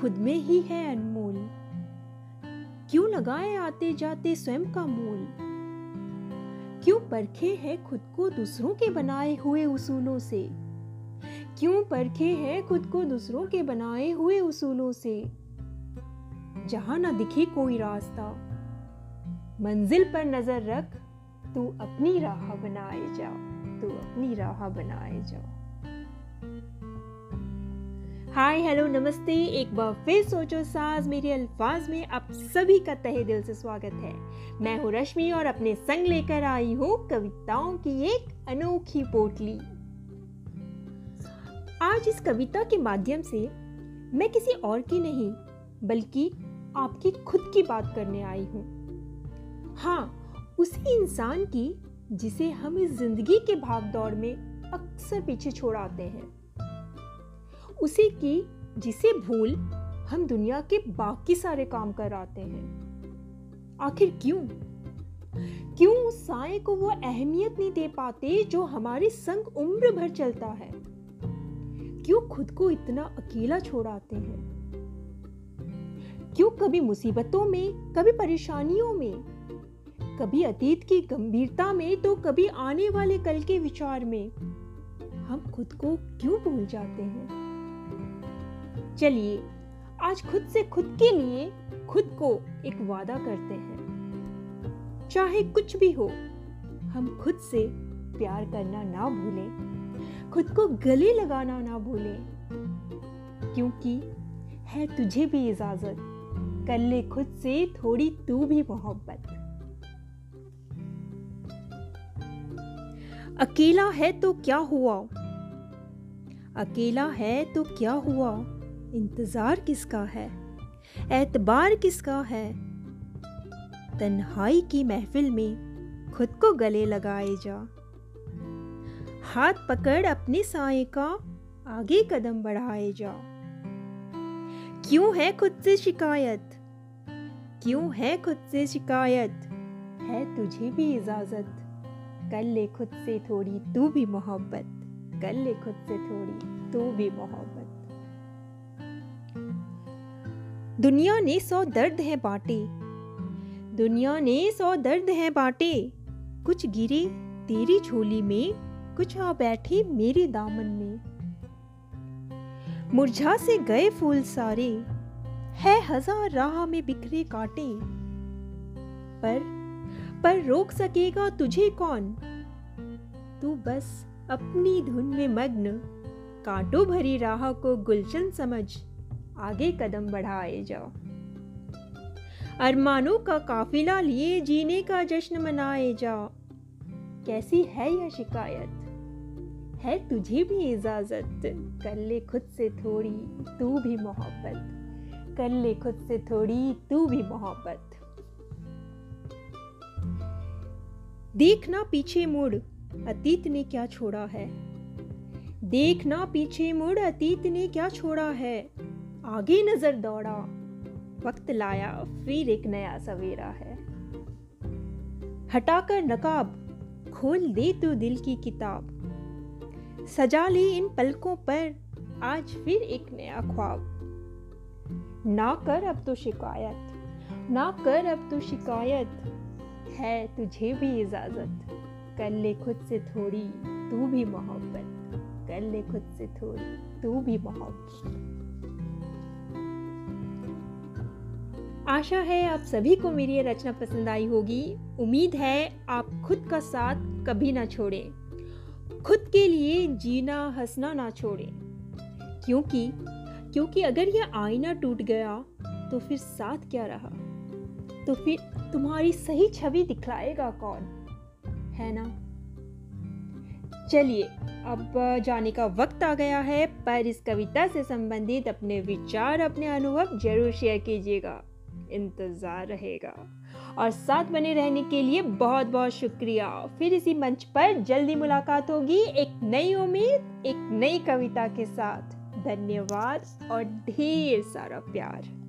खुद में ही है अनमोल। क्यों लगाए आते जाते स्वयं का मोल? क्यों परखे है खुद को दूसरों के बनाए हुए उसूलों से? क्यों परखे है खुद को दूसरों के बनाए हुए उसूलों से? जहाँ ना दिखे कोई रास्ता। मंजिल पर नज़र रख, तू अपनी राह बनाए जाओ तू अपनी राह बनाए जाओ हाय, हेलो, नमस्ते। एक बार फिर सोचो साज मेरे अल्फाज में। आप सभी का तहे दिल से स्वागत है। मैं हूँ रश्मि और अपने संग लेकर आई हूँ कविताओं की एक अनोखी पोटली। आज इस कविता के माध्यम से मैं किसी और की नहीं, बल्कि आपकी खुद की बात करने आई हूँ। हाँ उसी इंसान की जिसे हम इस ज़िंदगी के भाग दौड़ में अक्सर पीछे छोड़ाते हैं। उसी की जिसे भूल हम दुनिया के बाकी सारे काम कर आते हैं। आखिर क्यों? क्यों उस साय को वो अहमियत नहीं दे पाते जो हमारे संग उम्र भर चलता है? क्यों खुद को इतना अकेला छोड़ाते हैं? क्यों कभी मुसीबतों में, कभी परेशानियों में, कभी अतीत की गंभीरता में तो कभी आने वाले कल के विचार में हम खुद को क्यों भूल जाते हैं? चलिए, आज खुद से खुद के लिए खुद को एक वादा करते हैं। चाहे कुछ भी हो, हम खुद से प्यार करना ना भूलें, खुद को गले लगाना ना भूलें, क्योंकि है तुझे भी इजाज़त, कर ले खुद से थोड़ी तू भी मोहब्बत। अकेला है तो क्या हुआ? अकेला है तो क्या हुआ? इंतज़ार किसका है? एतबार किसका है? तन्हाई की महफिल में खुद को गले लगाए जा। हाथ पकड़ अपने साए का आगे कदम बढ़ाए जा। क्यों है खुद से शिकायत? क्यों है खुद से शिकायत? है तुझे भी इजाज़त? कर ले खुद से थोड़ी, तू भी मोहब्बत। कर ले खुद से थोड़ी, तू भी मोहब्बत। दुनिया ने सौ दर्द है बांटे। दुनिया ने सौ दर्द है बांटे। कुछ गिरे तेरी झोली में, कुछ आ बैठे मेरे दामन में। मुरझा से गए फूल सारे, है हज़ार राह में बिखरे कांटे। पर पर रोक सकेगा तुझे कौन? तू बस अपनी धुन में मग्न, कांटों भरी राह को गुलशन समझ। आगे कदम बढ़ाए जाओ। अरमानों का काफिला लिए जीने का जश्न मनाए जाओ। कैसी है यह शिकायत? है तुझे भी इजाज़त? कर ले खुद से थोड़ी, तू भी मोहब्बत। कर ले खुद से थोड़ी, तू भी मोहब्बत। देखना पीछे मुड़, अतीत ने क्या छोड़ा है? देखना पीछे मुड़, अतीत ने क्या छोड़ा है? आगे नज़र दौड़ा, वक्त लाया, फिर एक नया सवेरा है। हटाकर नकाब, खोल दे तू दिल की किताब। सजा ले इन पलकों पर, आज फिर एक नया ख्वाब। ना कर अब तो शिकायत, ना कर अब तो शिकायत, है तुझे भी इजाज़त। कर ले खुद से थोड़ी, तू भी मोहब्बत। कर ले खुद से थोड़ी, तू भी मोहब्बत। आशा है आप सभी को मेरी ये रचना पसंद आई होगी। उम्मीद है आप खुद का साथ कभी ना छोड़ें। खुद के लिए जीना, हंसना ना छोड़ें। क्योंकि क्योंकि अगर यह आईना टूट गया तो फिर साथ क्या रहा? तो फिर तुम्हारी सही छवि दिखलाएगा कौन? है ना? चलिए, अब जाने का वक्त आ गया है, पर इस कविता से संबंधित अपने विचार, अपने अनुभव ज़रूर शेयर कीजिएगा। इंतज़ार रहेगा। और साथ बने रहने के लिए बहुत बहुत शुक्रिया। फिर इसी मंच पर जल्दी मुलाकात होगी एक नई उम्मीद, एक नई कविता के साथ। धन्यवाद और ढेर सारा प्यार।